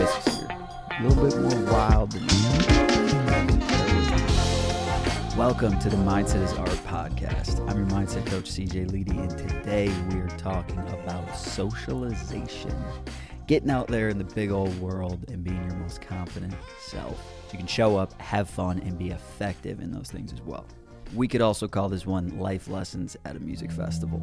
risks here. A little bit more wild than Welcome to the Mindset is Art podcast. I'm your mindset coach, CJ Ledy, and today we are talking about socialization. Getting out there in the big old world and being your most confident self. You can show up, have fun, and be effective in those things as well. We could also call this one Life Lessons at a Music Festival.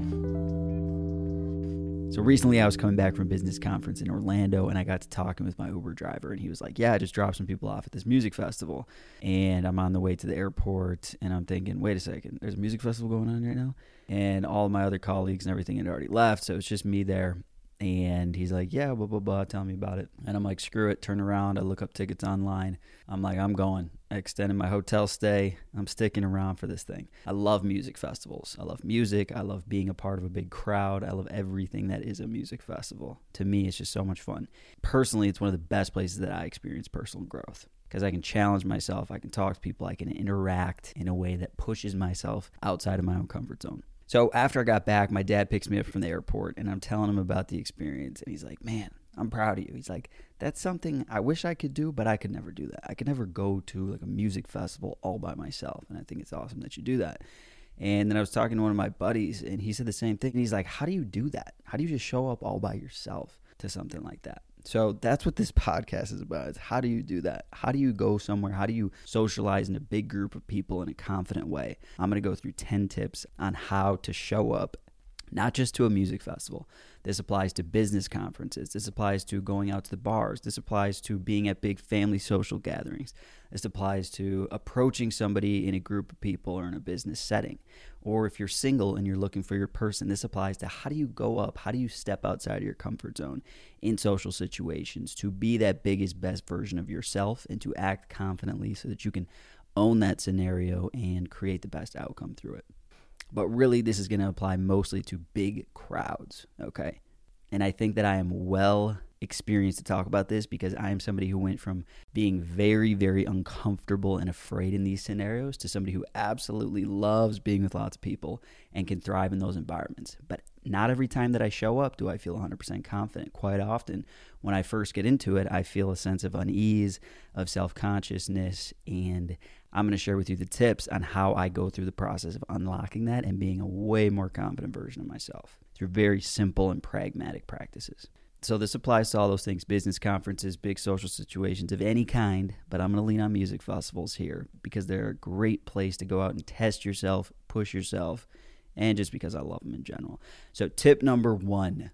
So recently I was coming back from a business conference in Orlando and I got to talking with my Uber driver and he was like, "Yeah, I just dropped some people off at this music festival." And I'm on the way to the airport and I'm thinking, "Wait a second. There's a music festival going on right now?" And all my other colleagues and everything had already left, so it's just me there. And he's like, yeah, blah, blah, blah, tell me about it. And I'm like, screw it, turn around. I look up tickets online. I'm like, I'm going. I extended my hotel stay. I'm sticking around for this thing. I love music festivals. I love music. I love being a part of a big crowd. I love everything that is a music festival. To me, it's just so much fun. Personally, it's one of the best places that I experience personal growth because I can challenge myself. I can talk to people. I can interact in a way that pushes myself outside of my own comfort zone. So after I got back, my dad picks me up from the airport and I'm telling him about the experience. And he's like, man, I'm proud of you. He's like, that's something I wish I could do, but I could never do that. I could never go to like a music festival all by myself. And I think it's awesome that you do that. And then I was talking to one of my buddies and he said the same thing. And he's like, how do you do that? How do you just show up all by yourself to something like that? So that's what this podcast is about. Is how do you do that? How do you go somewhere? How do you socialize in a big group of people in a confident way? I'm going to go through 10 tips on how to show up not just to a music festival. This applies to business conferences. This applies to going out to the bars. This applies to being at big family social gatherings. This applies to approaching somebody in a group of people or in a business setting. Or if you're single and you're looking for your person, this applies to how do you go up? How do you step outside of your comfort zone in social situations to be that biggest, best version of yourself and to act confidently so that you can own that scenario and create the best outcome through it. But really, this is going to apply mostly to big crowds, okay? And I think that I am well experienced to talk about this because I am somebody who went from being very, very uncomfortable and afraid in these scenarios to somebody who absolutely loves being with lots of people and can thrive in those environments. But not every time that I show up do I feel 100% confident. Quite often, when I first get into it, I feel a sense of unease, of self consciousness, and I'm going to share with you the tips on how I go through the process of unlocking that and being a way more confident version of myself through very simple and pragmatic practices. So, this applies to all those things business conferences, big social situations of any kind, but I'm going to lean on music festivals here because they're a great place to go out and test yourself, push yourself, and just because I love them in general. So, tip number one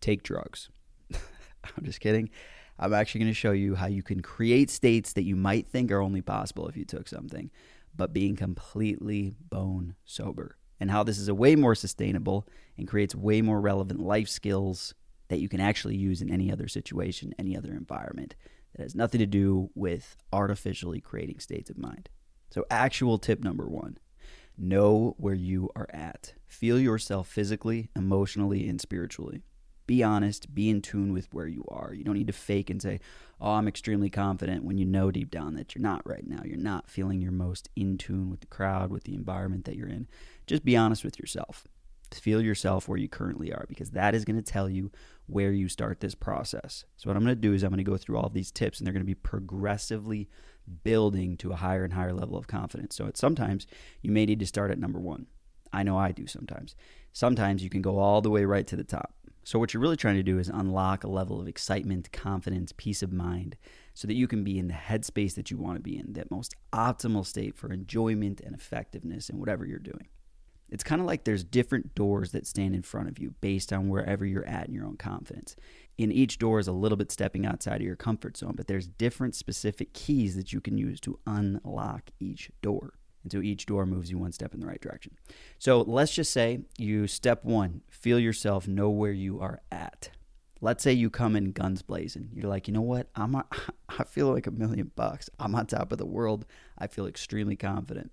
take drugs. I'm just kidding. I'm actually going to show you how you can create states that you might think are only possible if you took something, but being completely bone sober. And how this is a way more sustainable and creates way more relevant life skills that you can actually use in any other situation, any other environment that has nothing to do with artificially creating states of mind. So, actual tip number one know where you are at. Feel yourself physically, emotionally, and spiritually be honest, be in tune with where you are. You don't need to fake and say, oh, I'm extremely confident when you know deep down that you're not right now. You're not feeling your most in tune with the crowd, with the environment that you're in. Just be honest with yourself. Feel yourself where you currently are because that is going to tell you where you start this process. So, what I'm going to do is I'm going to go through all of these tips and they're going to be progressively building to a higher and higher level of confidence. So, sometimes you may need to start at number one. I know I do sometimes. Sometimes you can go all the way right to the top. So, what you're really trying to do is unlock a level of excitement, confidence, peace of mind, so that you can be in the headspace that you want to be in, that most optimal state for enjoyment and effectiveness in whatever you're doing. It's kind of like there's different doors that stand in front of you based on wherever you're at in your own confidence. In each door is a little bit stepping outside of your comfort zone, but there's different specific keys that you can use to unlock each door. And so each door moves you one step in the right direction. So let's just say you step one, feel yourself, know where you are at. Let's say you come in guns blazing. You're like, you know what? I'm a, I feel like a million bucks. I'm on top of the world. I feel extremely confident.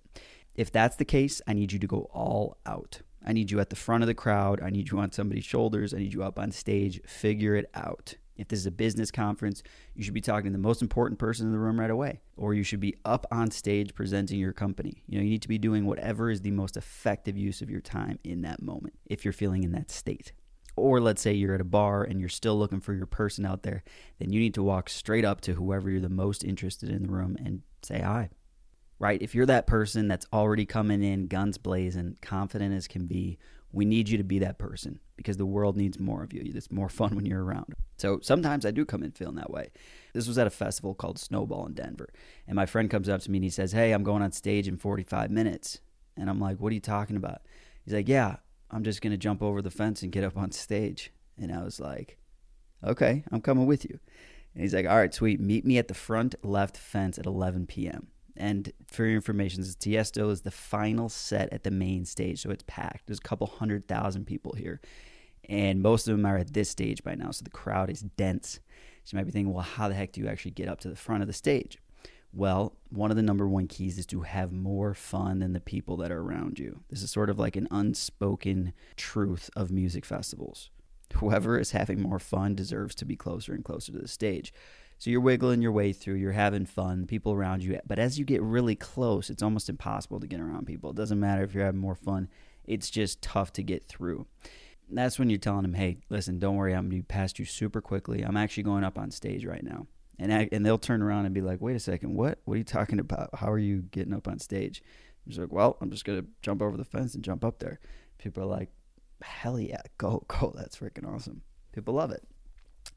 If that's the case, I need you to go all out. I need you at the front of the crowd. I need you on somebody's shoulders. I need you up on stage. Figure it out. If this is a business conference, you should be talking to the most important person in the room right away, or you should be up on stage presenting your company. You know, you need to be doing whatever is the most effective use of your time in that moment if you're feeling in that state. Or let's say you're at a bar and you're still looking for your person out there, then you need to walk straight up to whoever you're the most interested in the room and say hi. Right? If you're that person that's already coming in guns blazing, confident as can be, we need you to be that person because the world needs more of you. It's more fun when you're around. So sometimes I do come in feeling that way. This was at a festival called Snowball in Denver. And my friend comes up to me and he says, Hey, I'm going on stage in 45 minutes. And I'm like, What are you talking about? He's like, Yeah, I'm just going to jump over the fence and get up on stage. And I was like, Okay, I'm coming with you. And he's like, All right, sweet. Meet me at the front left fence at 11 p.m. And for your information, Tiesto is the final set at the main stage, so it's packed. There's a couple hundred thousand people here, and most of them are at this stage by now, so the crowd is dense. So you might be thinking, well, how the heck do you actually get up to the front of the stage? Well, one of the number one keys is to have more fun than the people that are around you. This is sort of like an unspoken truth of music festivals. Whoever is having more fun deserves to be closer and closer to the stage. So you're wiggling your way through, you're having fun, people around you. But as you get really close, it's almost impossible to get around people. It doesn't matter if you're having more fun, it's just tough to get through. That's when you're telling them, hey, listen, don't worry, I'm going to be past you super quickly. I'm actually going up on stage right now. And, I, and they'll turn around and be like, wait a second, what? What are you talking about? How are you getting up on stage? Just like, well, I'm just going to jump over the fence and jump up there. People are like, hell yeah, go, go. That's freaking awesome. People love it.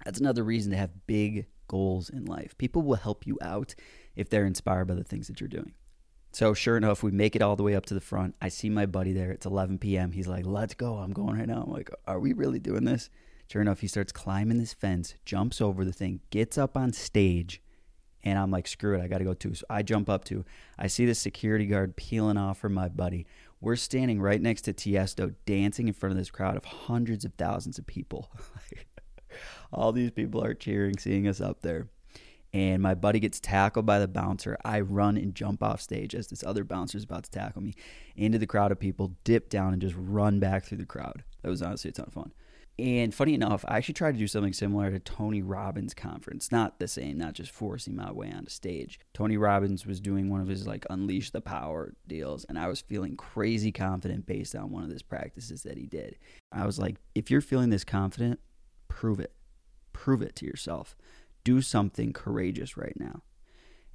That's another reason to have big goals in life. People will help you out if they're inspired by the things that you're doing. So sure enough, we make it all the way up to the front. I see my buddy there. It's 11 p.m. He's like, "Let's go. I'm going right now." I'm like, "Are we really doing this?" Sure enough, he starts climbing this fence, jumps over the thing, gets up on stage, and I'm like, "Screw it, I got to go too." So I jump up too. I see the security guard peeling off from my buddy. We're standing right next to Tiesto, dancing in front of this crowd of hundreds of thousands of people. All these people are cheering, seeing us up there. And my buddy gets tackled by the bouncer. I run and jump off stage as this other bouncer is about to tackle me into the crowd of people, dip down, and just run back through the crowd. That was honestly a ton of fun. And funny enough, I actually tried to do something similar a Tony Robbins conference. Not the same, not just forcing my way onto stage. Tony Robbins was doing one of his like unleash the power deals, and I was feeling crazy confident based on one of his practices that he did. I was like, if you're feeling this confident, prove it prove it to yourself. Do something courageous right now.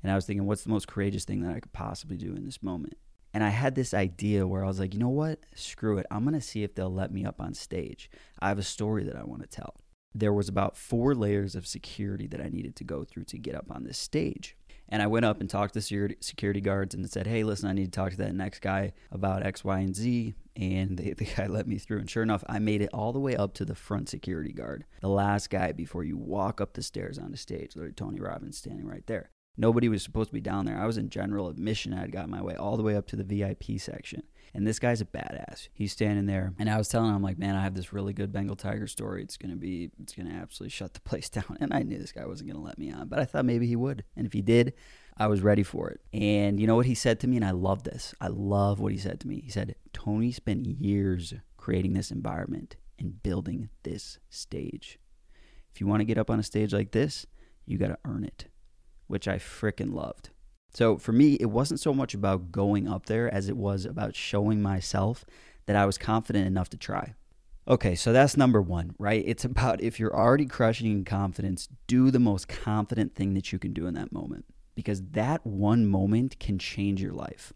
And I was thinking, what's the most courageous thing that I could possibly do in this moment? And I had this idea where I was like, you know what? Screw it. I'm going to see if they'll let me up on stage. I have a story that I want to tell. There was about four layers of security that I needed to go through to get up on this stage. And I went up and talked to security guards and said, hey, listen, I need to talk to that next guy about X, Y, and Z. And the, the guy let me through. And sure enough, I made it all the way up to the front security guard, the last guy before you walk up the stairs on the stage. Literally, Tony Robbins standing right there. Nobody was supposed to be down there. I was in general admission. I had got my way all the way up to the VIP section. And this guy's a badass. He's standing there, and I was telling him, I'm like, man, I have this really good Bengal tiger story. It's gonna be, it's gonna absolutely shut the place down. And I knew this guy wasn't gonna let me on, but I thought maybe he would. And if he did, I was ready for it. And you know what he said to me, and I love this. I love what he said to me. He said, Tony spent years creating this environment and building this stage. If you want to get up on a stage like this, you got to earn it, which I freaking loved. So for me, it wasn't so much about going up there as it was about showing myself that I was confident enough to try. Okay, so that's number one, right? It's about if you're already crushing in confidence, do the most confident thing that you can do in that moment because that one moment can change your life.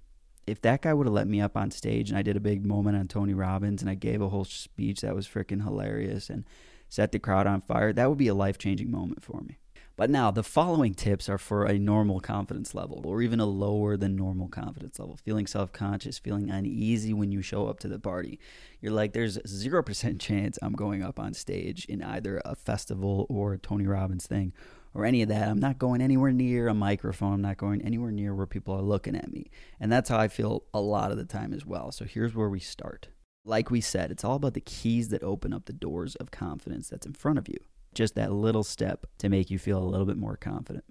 If that guy would have let me up on stage and I did a big moment on Tony Robbins and I gave a whole speech that was freaking hilarious and set the crowd on fire, that would be a life changing moment for me. But now, the following tips are for a normal confidence level, or even a lower than normal confidence level. Feeling self conscious, feeling uneasy when you show up to the party. You're like, there's 0% chance I'm going up on stage in either a festival or a Tony Robbins thing or any of that. I'm not going anywhere near a microphone. I'm not going anywhere near where people are looking at me. And that's how I feel a lot of the time as well. So here's where we start. Like we said, it's all about the keys that open up the doors of confidence that's in front of you just that little step to make you feel a little bit more confident.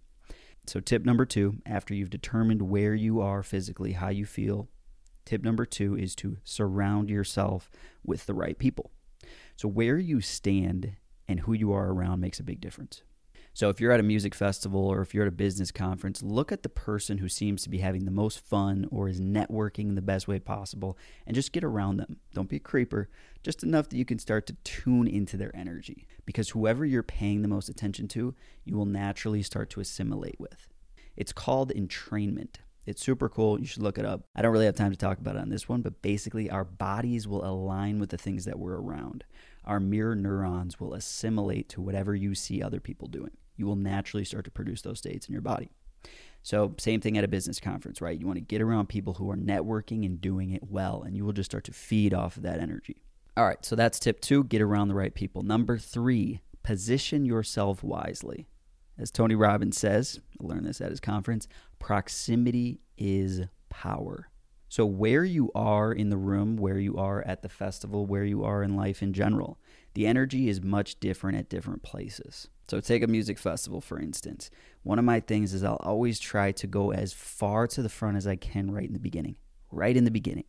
So, tip number two, after you've determined where you are physically, how you feel, tip number two is to surround yourself with the right people. So, where you stand and who you are around makes a big difference. So if you're at a music festival or if you're at a business conference, look at the person who seems to be having the most fun or is networking the best way possible and just get around them. Don't be a creeper, just enough that you can start to tune into their energy. Because whoever you're paying the most attention to, you will naturally start to assimilate with. It's called entrainment. It's super cool. You should look it up. I don't really have time to talk about it on this one, but basically, our bodies will align with the things that we're around. Our mirror neurons will assimilate to whatever you see other people doing. You will naturally start to produce those states in your body. So, same thing at a business conference, right? You want to get around people who are networking and doing it well, and you will just start to feed off of that energy. All right, so that's tip two get around the right people. Number three, position yourself wisely. As Tony Robbins says, I learned this at his conference proximity is power. So, where you are in the room, where you are at the festival, where you are in life in general, the energy is much different at different places. So, take a music festival, for instance. One of my things is I'll always try to go as far to the front as I can right in the beginning, right in the beginning,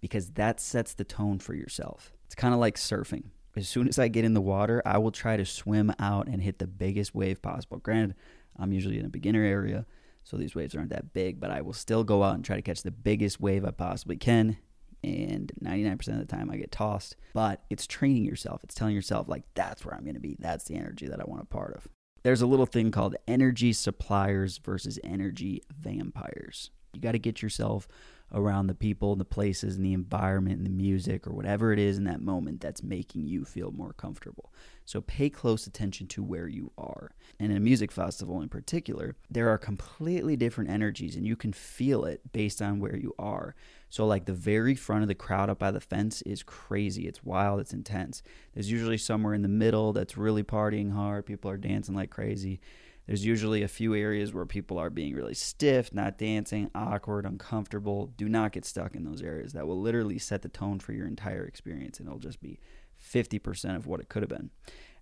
because that sets the tone for yourself. It's kind of like surfing as soon as I get in the water, I will try to swim out and hit the biggest wave possible. Granted, I'm usually in a beginner area, so these waves aren't that big, but I will still go out and try to catch the biggest wave I possibly can. And 99% of the time I get tossed. But it's training yourself. It's telling yourself, like, that's where I'm going to be. That's the energy that I want a part of. There's a little thing called energy suppliers versus energy vampires. You got to get yourself around the people, and the places, and the environment, and the music, or whatever it is in that moment that's making you feel more comfortable. So pay close attention to where you are. And in a music festival in particular, there are completely different energies, and you can feel it based on where you are. So, like the very front of the crowd up by the fence is crazy. It's wild, it's intense. There's usually somewhere in the middle that's really partying hard, people are dancing like crazy. There's usually a few areas where people are being really stiff, not dancing, awkward, uncomfortable. Do not get stuck in those areas. That will literally set the tone for your entire experience and it'll just be 50% of what it could have been.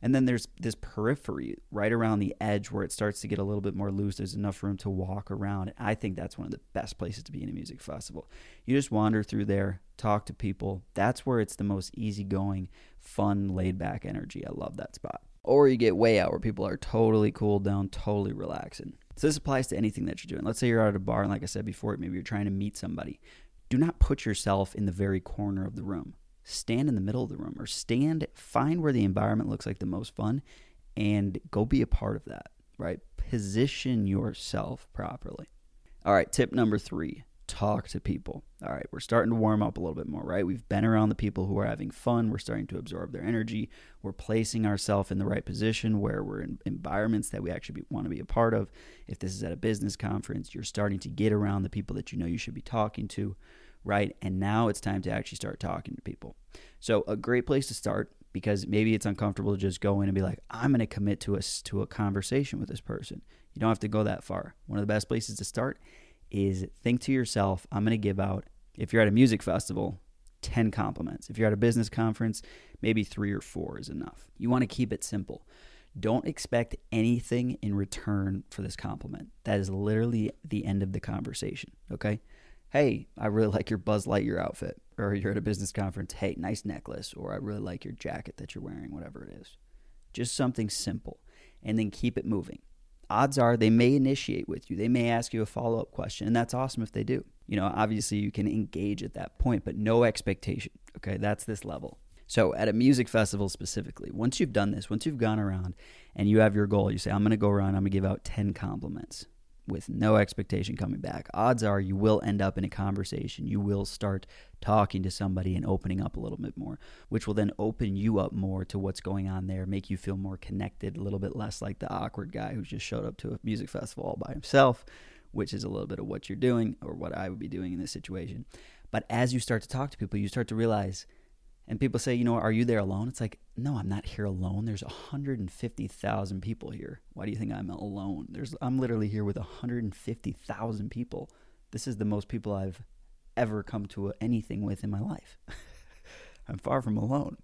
And then there's this periphery right around the edge where it starts to get a little bit more loose. There's enough room to walk around. I think that's one of the best places to be in a music festival. You just wander through there, talk to people. That's where it's the most easygoing, fun, laid back energy. I love that spot. Or you get way out where people are totally cooled down, totally relaxing. So this applies to anything that you're doing. Let's say you're out at a bar, and like I said before, maybe you're trying to meet somebody. Do not put yourself in the very corner of the room. Stand in the middle of the room or stand, find where the environment looks like the most fun and go be a part of that, right? Position yourself properly. All right, tip number three talk to people. All right, we're starting to warm up a little bit more, right? We've been around the people who are having fun. We're starting to absorb their energy. We're placing ourselves in the right position where we're in environments that we actually want to be a part of. If this is at a business conference, you're starting to get around the people that you know you should be talking to, right? And now it's time to actually start talking to people. So, a great place to start because maybe it's uncomfortable to just go in and be like, I'm going to commit to a, to a conversation with this person. You don't have to go that far. One of the best places to start is think to yourself, I'm going to give out, if you're at a music festival, 10 compliments. If you're at a business conference, maybe three or four is enough. You want to keep it simple. Don't expect anything in return for this compliment. That is literally the end of the conversation. Okay. Hey, I really like your Buzz Lightyear outfit. Or you're at a business conference. Hey, nice necklace. Or I really like your jacket that you're wearing, whatever it is. Just something simple. And then keep it moving odds are they may initiate with you. They may ask you a follow up question, and that's awesome if they do. You know, obviously you can engage at that point, but no expectation. Okay, that's this level. So at a music festival specifically, once you've done this, once you've gone around and you have your goal, you say, I'm going to go around, I'm going to give out 10 compliments with no expectation coming back, odds are you will end up in a conversation. You will start talking to somebody and opening up a little bit more, which will then open you up more to what's going on there, make you feel more connected, a little bit less like the awkward guy who just showed up to a music festival all by himself, which is a little bit of what you're doing or what I would be doing in this situation. But as you start to talk to people, you start to realize and people say, you know, are you there alone? It's like, no, I'm not here alone. There's 150,000 people here. Why do you think I'm alone? There's I'm literally here with 150,000 people. This is the most people I've ever come to anything with in my life. I'm far from alone.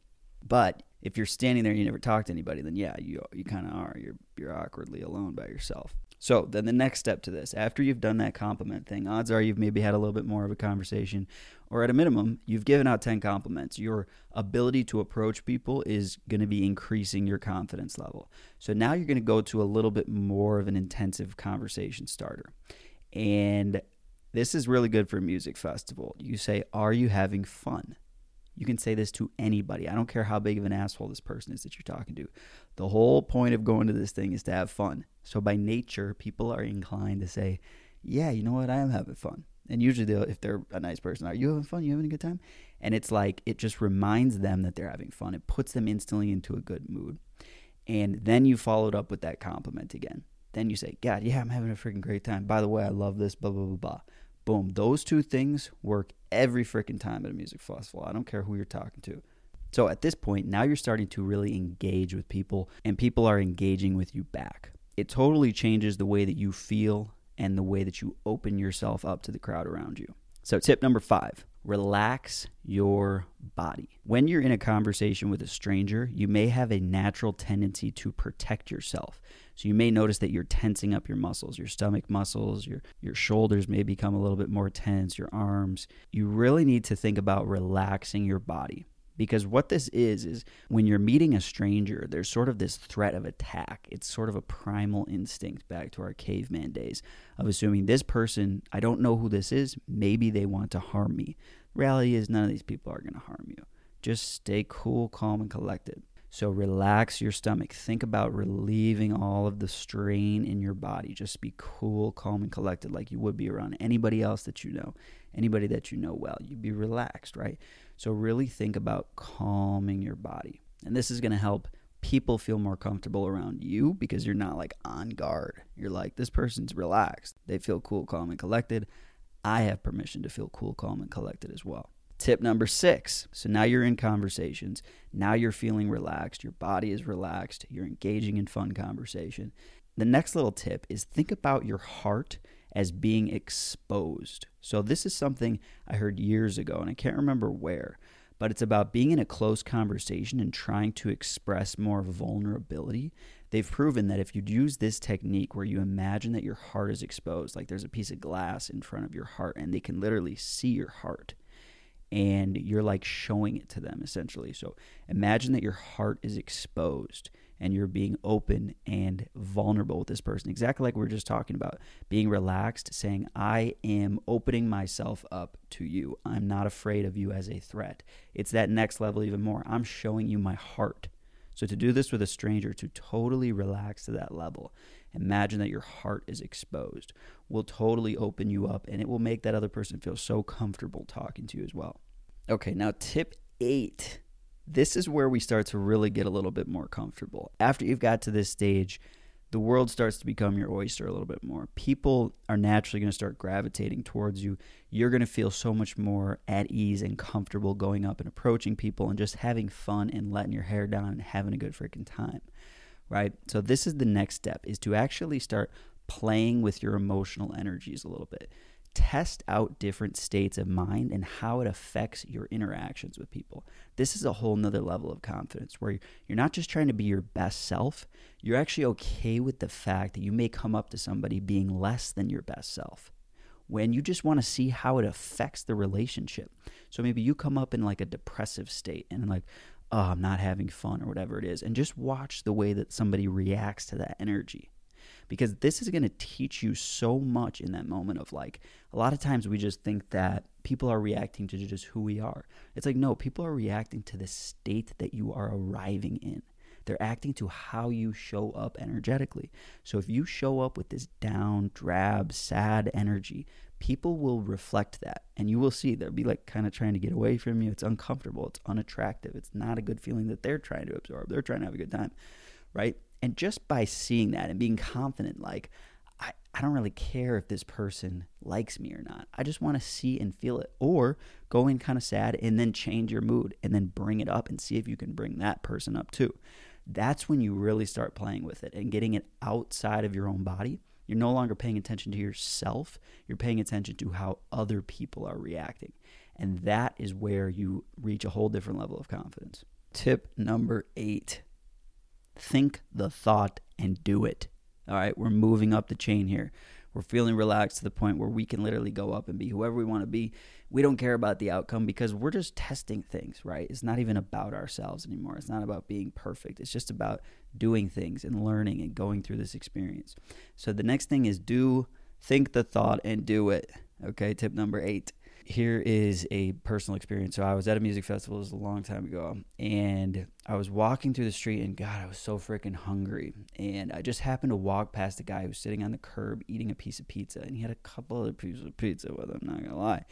But if you're standing there and you never talk to anybody, then yeah, you you kind of are. You're you're awkwardly alone by yourself. So then the next step to this, after you've done that compliment thing, odds are you've maybe had a little bit more of a conversation, or at a minimum, you've given out 10 compliments. Your ability to approach people is going to be increasing your confidence level. So now you're going to go to a little bit more of an intensive conversation starter. And this is really good for a music festival. You say, Are you having fun? You can say this to anybody. I don't care how big of an asshole this person is that you're talking to. The whole point of going to this thing is to have fun. So by nature, people are inclined to say, "Yeah, you know what? I am having fun." And usually, if they're a nice person, are you having fun? You having a good time? And it's like it just reminds them that they're having fun. It puts them instantly into a good mood. And then you followed up with that compliment again. Then you say, "God, yeah, I'm having a freaking great time. By the way, I love this." Blah blah blah blah. Boom. Those two things work every freaking time at a music festival. I don't care who you're talking to. So at this point, now you're starting to really engage with people, and people are engaging with you back. It totally changes the way that you feel and the way that you open yourself up to the crowd around you. So, tip number five relax your body. When you're in a conversation with a stranger, you may have a natural tendency to protect yourself. So you may notice that you're tensing up your muscles, your stomach muscles, your your shoulders may become a little bit more tense, your arms. You really need to think about relaxing your body. Because what this is, is when you're meeting a stranger, there's sort of this threat of attack. It's sort of a primal instinct back to our caveman days of assuming this person, I don't know who this is, maybe they want to harm me. reality is, none of these people are going to harm you. Just stay cool, calm, and collected. So relax your stomach. Think about relieving all of the strain in your body. Just be cool, calm, and collected like you would be around anybody else that you know, anybody that you know well. You'd be relaxed, right? So, really think about calming your body. And this is going to help people feel more comfortable around you because you're not like on guard. You're like, this person's relaxed. They feel cool, calm, and collected. I have permission to feel cool, calm, and collected as well. Tip number six. So now you're in conversations. Now you're feeling relaxed. Your body is relaxed. You're engaging in fun conversation. The next little tip is think about your heart as being exposed. So, this is something I heard years ago, and I can't remember where, but it's about being in a close conversation and trying to express more vulnerability. They've proven that if you use this technique where you imagine that your heart is exposed, like there's a piece of glass in front of your heart and they can literally see your heart, and you're like showing it to them essentially. So, imagine that your heart is exposed and you're being open and vulnerable with this person. Exactly like we are just talking about being relaxed, saying, I am opening myself up to you. I'm not afraid of you as a threat. It's that next level even more. I'm showing you my heart. So, to do this with a stranger, to totally relax to that level, imagine that your heart is exposed, will totally open you up and it will make that other person feel so comfortable talking to you as well. Okay, now tip eight this is where we start to really get a little bit more comfortable. After you've got to this stage, the world starts to become your oyster a little bit more. People are naturally going to start gravitating towards you. You're going to feel so much more at ease and comfortable going up and approaching people and just having fun and letting your hair down and having a good freaking time. Right? So this is the next step is to actually start playing with your emotional energies a little bit test out different states of mind and how it affects your interactions with people. This is a whole nother level of confidence where you're not just trying to be your best self, you're actually okay with the fact that you may come up to somebody being less than your best self. When you just want to see how it affects the relationship. So maybe you come up in like a depressive state and like, oh, I'm not having fun or whatever it is, and just watch the way that somebody reacts to that energy because this is going to teach you so much in that moment of like a lot of times we just think that people are reacting to just who we are. It's like no, people are reacting to the state that you are arriving in. They're acting to how you show up energetically. So if you show up with this down, drab, sad energy, people will reflect that and you will see they'll be like kind of trying to get away from you. It's uncomfortable, it's unattractive, it's not a good feeling that they're trying to absorb. They're trying to have a good time, right? And just by seeing that and being confident, like, I, I don't really care if this person likes me or not. I just want to see and feel it. Or go in kind of sad and then change your mood and then bring it up and see if you can bring that person up too. That's when you really start playing with it and getting it outside of your own body. You're no longer paying attention to yourself, you're paying attention to how other people are reacting. And that is where you reach a whole different level of confidence. Tip number eight think the thought and do it. All right, we're moving up the chain here. We're feeling relaxed to the point where we can literally go up and be whoever we want to be. We don't care about the outcome because we're just testing things, right? It's not even about ourselves anymore. It's not about being perfect. It's just about doing things and learning and going through this experience. So the next thing is do think the thought and do it. Okay, tip number eight here is a personal experience. So I was at a music festival, this was a long time ago, and I was walking through the street, and God, I was so freaking hungry. And I just happened to walk past a guy who was sitting on the curb eating a piece of pizza, and he had a couple other pieces of pizza with him. Not gonna lie.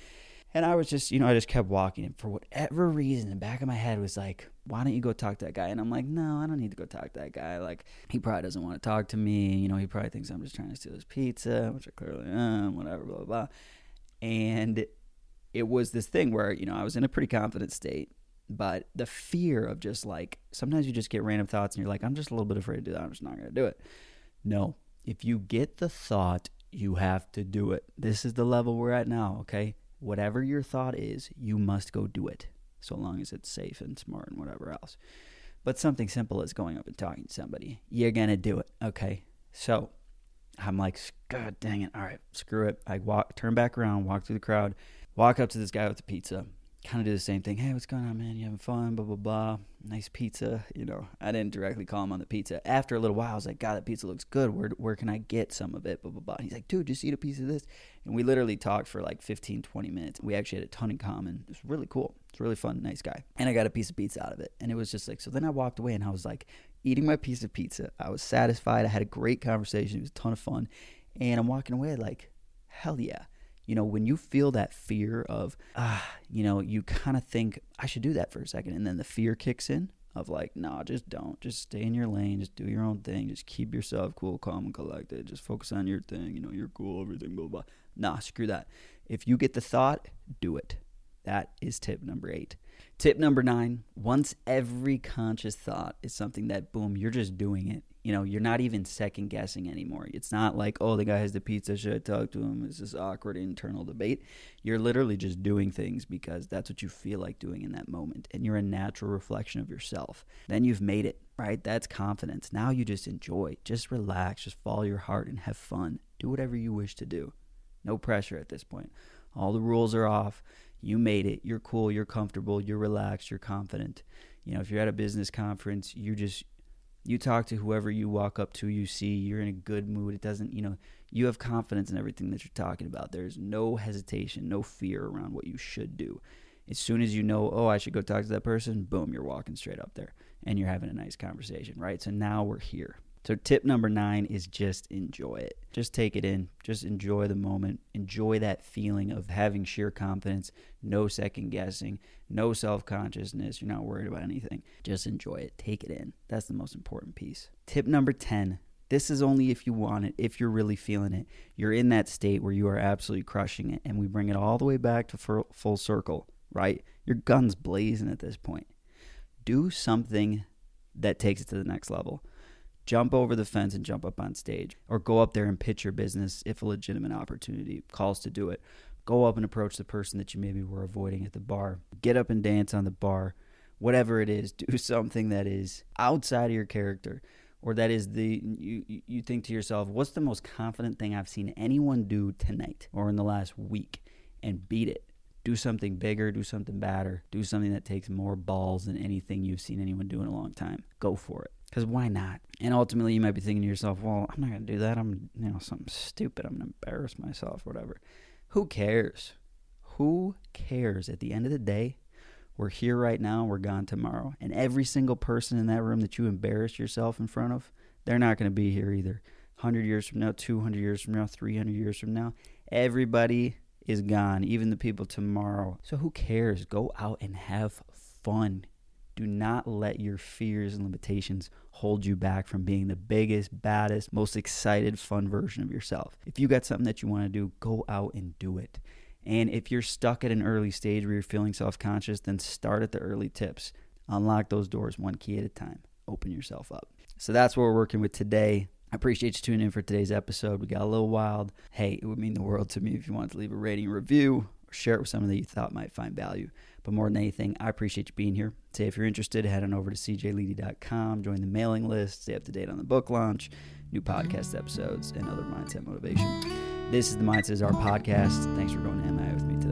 And I was just, you know, I just kept walking. And for whatever reason, the back of my head was like, why don't you go talk to that guy? And I'm like, no, I don't need to go talk to that guy. Like, he probably doesn't want to talk to me. You know, he probably thinks I'm just trying to steal his pizza, which I clearly am, whatever, blah, blah, blah. And it was this thing where, you know, I was in a pretty confident state, but the fear of just like sometimes you just get random thoughts and you're like, I'm just a little bit afraid to do that. I'm just not going to do it. No, if you get the thought, you have to do it. This is the level we're at now, okay? Whatever your thought is, you must go do it, so long as it's safe and smart and whatever else. But something simple as going up and talking to somebody, you're going to do it, okay? So I'm like, God dang it. All right, screw it. I walk, turn back around, walk through the crowd, Walk up to this guy with the pizza. Kind of do the same thing. Hey, what's going on, man? You having fun? Blah, blah, blah. Nice pizza. You know, I didn't directly call him on the pizza. After a little while, I was like, God, that pizza looks good. Where, where can I get some of it? Blah, blah, blah. And he's like, dude, just eat a piece of this. And we literally talked for like 15, 20 minutes. We actually had a ton in common. It was really cool. It's really fun. Nice guy. And I got a piece of pizza out of it. And it was just like, so then I walked away and I was like, eating my piece of pizza. I was satisfied. I had a great conversation. It was a ton of fun. And I'm walking away like, hell yeah you know, when you feel that fear of, ah, you know, you kind of think, I should do that for a second. And then the fear kicks in of like, no, just don't. Just stay in your lane. Just do your own thing. Just keep yourself cool, calm, and collected. Just focus on your thing. You know, you're cool, everything, blah, blah. Nah, screw that. If you get the thought, do it. That is tip number eight. Tip number nine once every conscious thought is something that, boom, you're just doing it you know, you're not even second guessing anymore. It's not like, oh, the guy has the pizza. Should I talk to him? It's this awkward internal debate. You're literally just doing things because that's what you feel like doing in that moment. And you're a natural reflection of yourself. Then you've made it, right? That's confidence. Now you just enjoy. Just relax. Just follow your heart and have fun. Do whatever you wish to do. No pressure at this point. All the rules are off. You made it. You're cool. You're comfortable. You're relaxed. You're confident. You know, if you're at a business conference, you just you talk to whoever you walk up to, you see, you're in a good mood. It doesn't, you know, you have confidence in everything that you're talking about. There's no hesitation, no fear around what you should do. As soon as you know, oh, I should go talk to that person, boom, you're walking straight up there and you're having a nice conversation, right? So now we're here. So, tip number nine is just enjoy it. Just take it in. Just enjoy the moment. Enjoy that feeling of having sheer confidence, no second guessing, no self consciousness. You're not worried about anything. Just enjoy it. Take it in. That's the most important piece. Tip number 10 this is only if you want it, if you're really feeling it. You're in that state where you are absolutely crushing it. And we bring it all the way back to full circle, right? Your gun's blazing at this point. Do something that takes it to the next level jump over the fence and jump up on stage, or go up there and pitch your business if a legitimate opportunity calls to do it. Go up and approach the person that you maybe were avoiding at the bar. Get up and dance on the bar. Whatever it is, do something that is outside of your character or that is the you you think to yourself, what's the most confident thing I've seen anyone do tonight or in the last week and beat it. Do something bigger, do something badder, do something that takes more balls than anything you've seen anyone do in a long time. Go for it. Because why not? And ultimately, you might be thinking to yourself, well, I'm not going to do that. I'm, you know, something stupid. I'm going to embarrass myself, or whatever. Who cares? Who cares? At the end of the day, we're here right now, we're gone tomorrow. And every single person in that room that you embarrass yourself in front of, they're not going to be here either. 100 years from now, 200 years from now, 300 years from now, everybody is gone, even the people tomorrow. So who cares? Go out and have fun. Do not let your fears and limitations hold you back from being the biggest, baddest, most excited, fun version of yourself. If you got something that you want to do, go out and do it. And if you're stuck at an early stage where you're feeling self conscious, then start at the early tips. Unlock those doors one key at a time. Open yourself up. So that's what we're working with today. I appreciate you tuning in for today's episode. We got a little wild. Hey, it would mean the world to me if you wanted to leave a rating review or share it with someone that you thought might find value. But more than anything, I appreciate you being here. Say if you're interested, head on over to cjledy.com, join the mailing list, stay up to date on the book launch, new podcast episodes, and other mindset motivation. This is the Mindset is Art podcast. Thanks for going to MX.